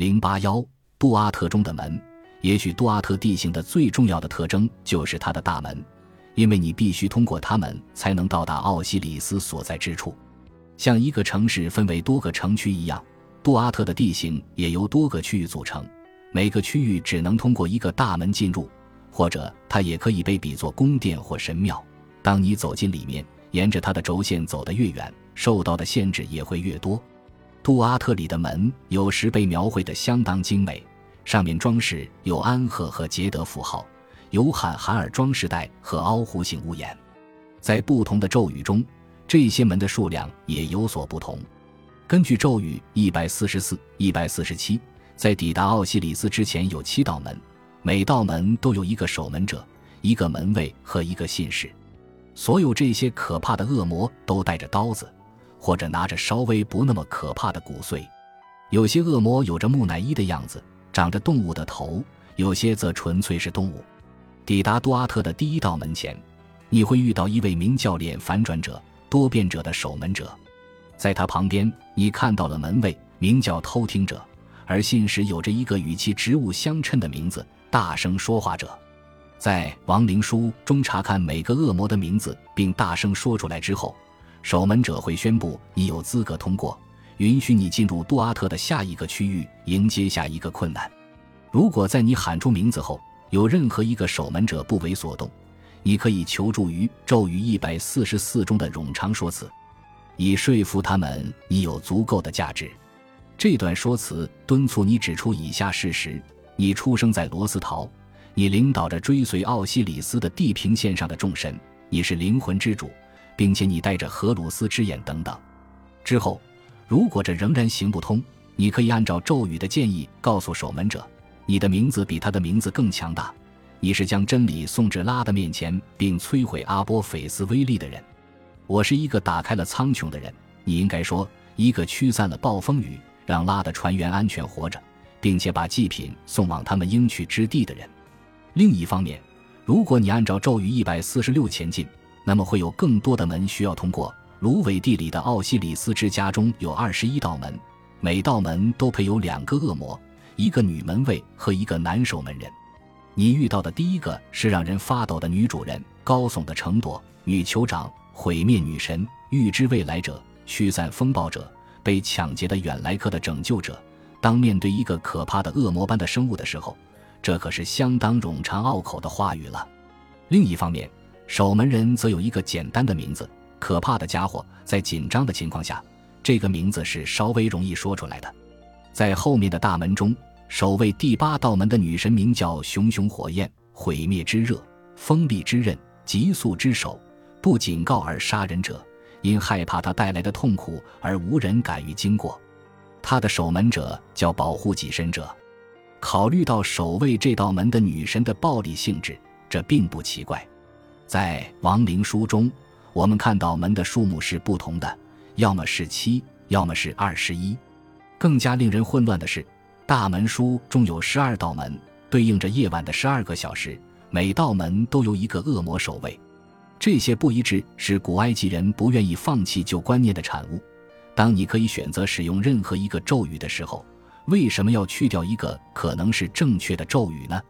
零八幺杜阿特中的门，也许杜阿特地形的最重要的特征就是它的大门，因为你必须通过它们才能到达奥西里斯所在之处。像一个城市分为多个城区一样，杜阿特的地形也由多个区域组成，每个区域只能通过一个大门进入，或者它也可以被比作宫殿或神庙。当你走进里面，沿着它的轴线走得越远，受到的限制也会越多。杜阿特里的门有时被描绘得相当精美，上面装饰有安赫和捷德符号，有罕海尔装饰带和凹弧形屋檐，在不同的咒语中。这些门的数量也有所不同。根据咒语一百四十四、一百四十七，在抵达奥西里斯之前有七道门，每道门都有一个守门者、一个门卫和一个信使。所有这些可怕的恶魔都带着刀子，或者拿着稍微不那么可怕的骨髓。有些恶魔有着木乃伊的样子，长着动物的头；有些则纯粹是动物。抵达多阿特的第一道门前，你会遇到一位名叫脸反转者。多变者的守门者，在他旁边，你看到了门卫，名叫偷听者，而信使有着一个与其职务相称的名字——大声说话者。在亡灵书中查看每个恶魔的名字，并大声说出来之后，守门者会宣布你有资格通过，允许你进入杜阿特的下一个区域，迎接下一个困难。如果在你喊出名字后，有任何一个守门者不为所动，你可以求助于咒语一百四十四中的冗长说辞，以说服他们你有足够的价值。这段说辞敦促你指出以下事实：你出生在罗斯陶，你领导着追随奥西里斯的地平线上的众神，你是灵魂之主，并且你带着荷鲁斯之眼等等。之后，如果这仍然行不通，你可以按照咒语的建议告诉守门者，你的名字比他的名字更强大。你是将真理送至拉的面前，并摧毁阿波菲斯威力的人。我是一个打开了苍穹的人。你应该说，一个驱散了暴风雨，让拉的船员安全活着，并且把祭品送往他们应去之地的人。另一方面，如果你按照咒语一百四十六前进，那么会有更多的门需要通过。芦苇地里的奥西里斯之家中有二十一道门，每道门都配有两个恶魔、一个女门卫和一个男守门人。你遇到的第一个是让人发抖的女主人，高耸的城垛，女酋长，毁灭女神，预知未来者，驱散风暴者，被抢劫的远来客的拯救者。当面对一个可怕的恶魔般的生物的时候，这可是相当冗长拗口的话语了。另一方面，守门人则有一个简单的名字，可怕的家伙。在紧张的情况下，这个名字是稍微容易说出来的。在后面的大门中。守卫第八道门的女神名叫熊熊火焰，毁灭之热，锋利之刃，急速之手，不警告而杀人者，因害怕他带来的痛苦而无人敢于经过。他的守门者叫保护己身者。考虑到守卫这道门的女神的暴力性质，这并不奇怪。在亡灵书中，我们看到门的数目是不同的，要么是七，要么是二十一。更加令人混乱的是。大门书中有十二道门，对应着夜晚的十二个小时，每道门都由一个恶魔守卫。这些不一致是古埃及人不愿意放弃旧观念的产物。当你可以选择使用任何一个咒语的时候，为什么要去掉一个可能是正确的咒语呢？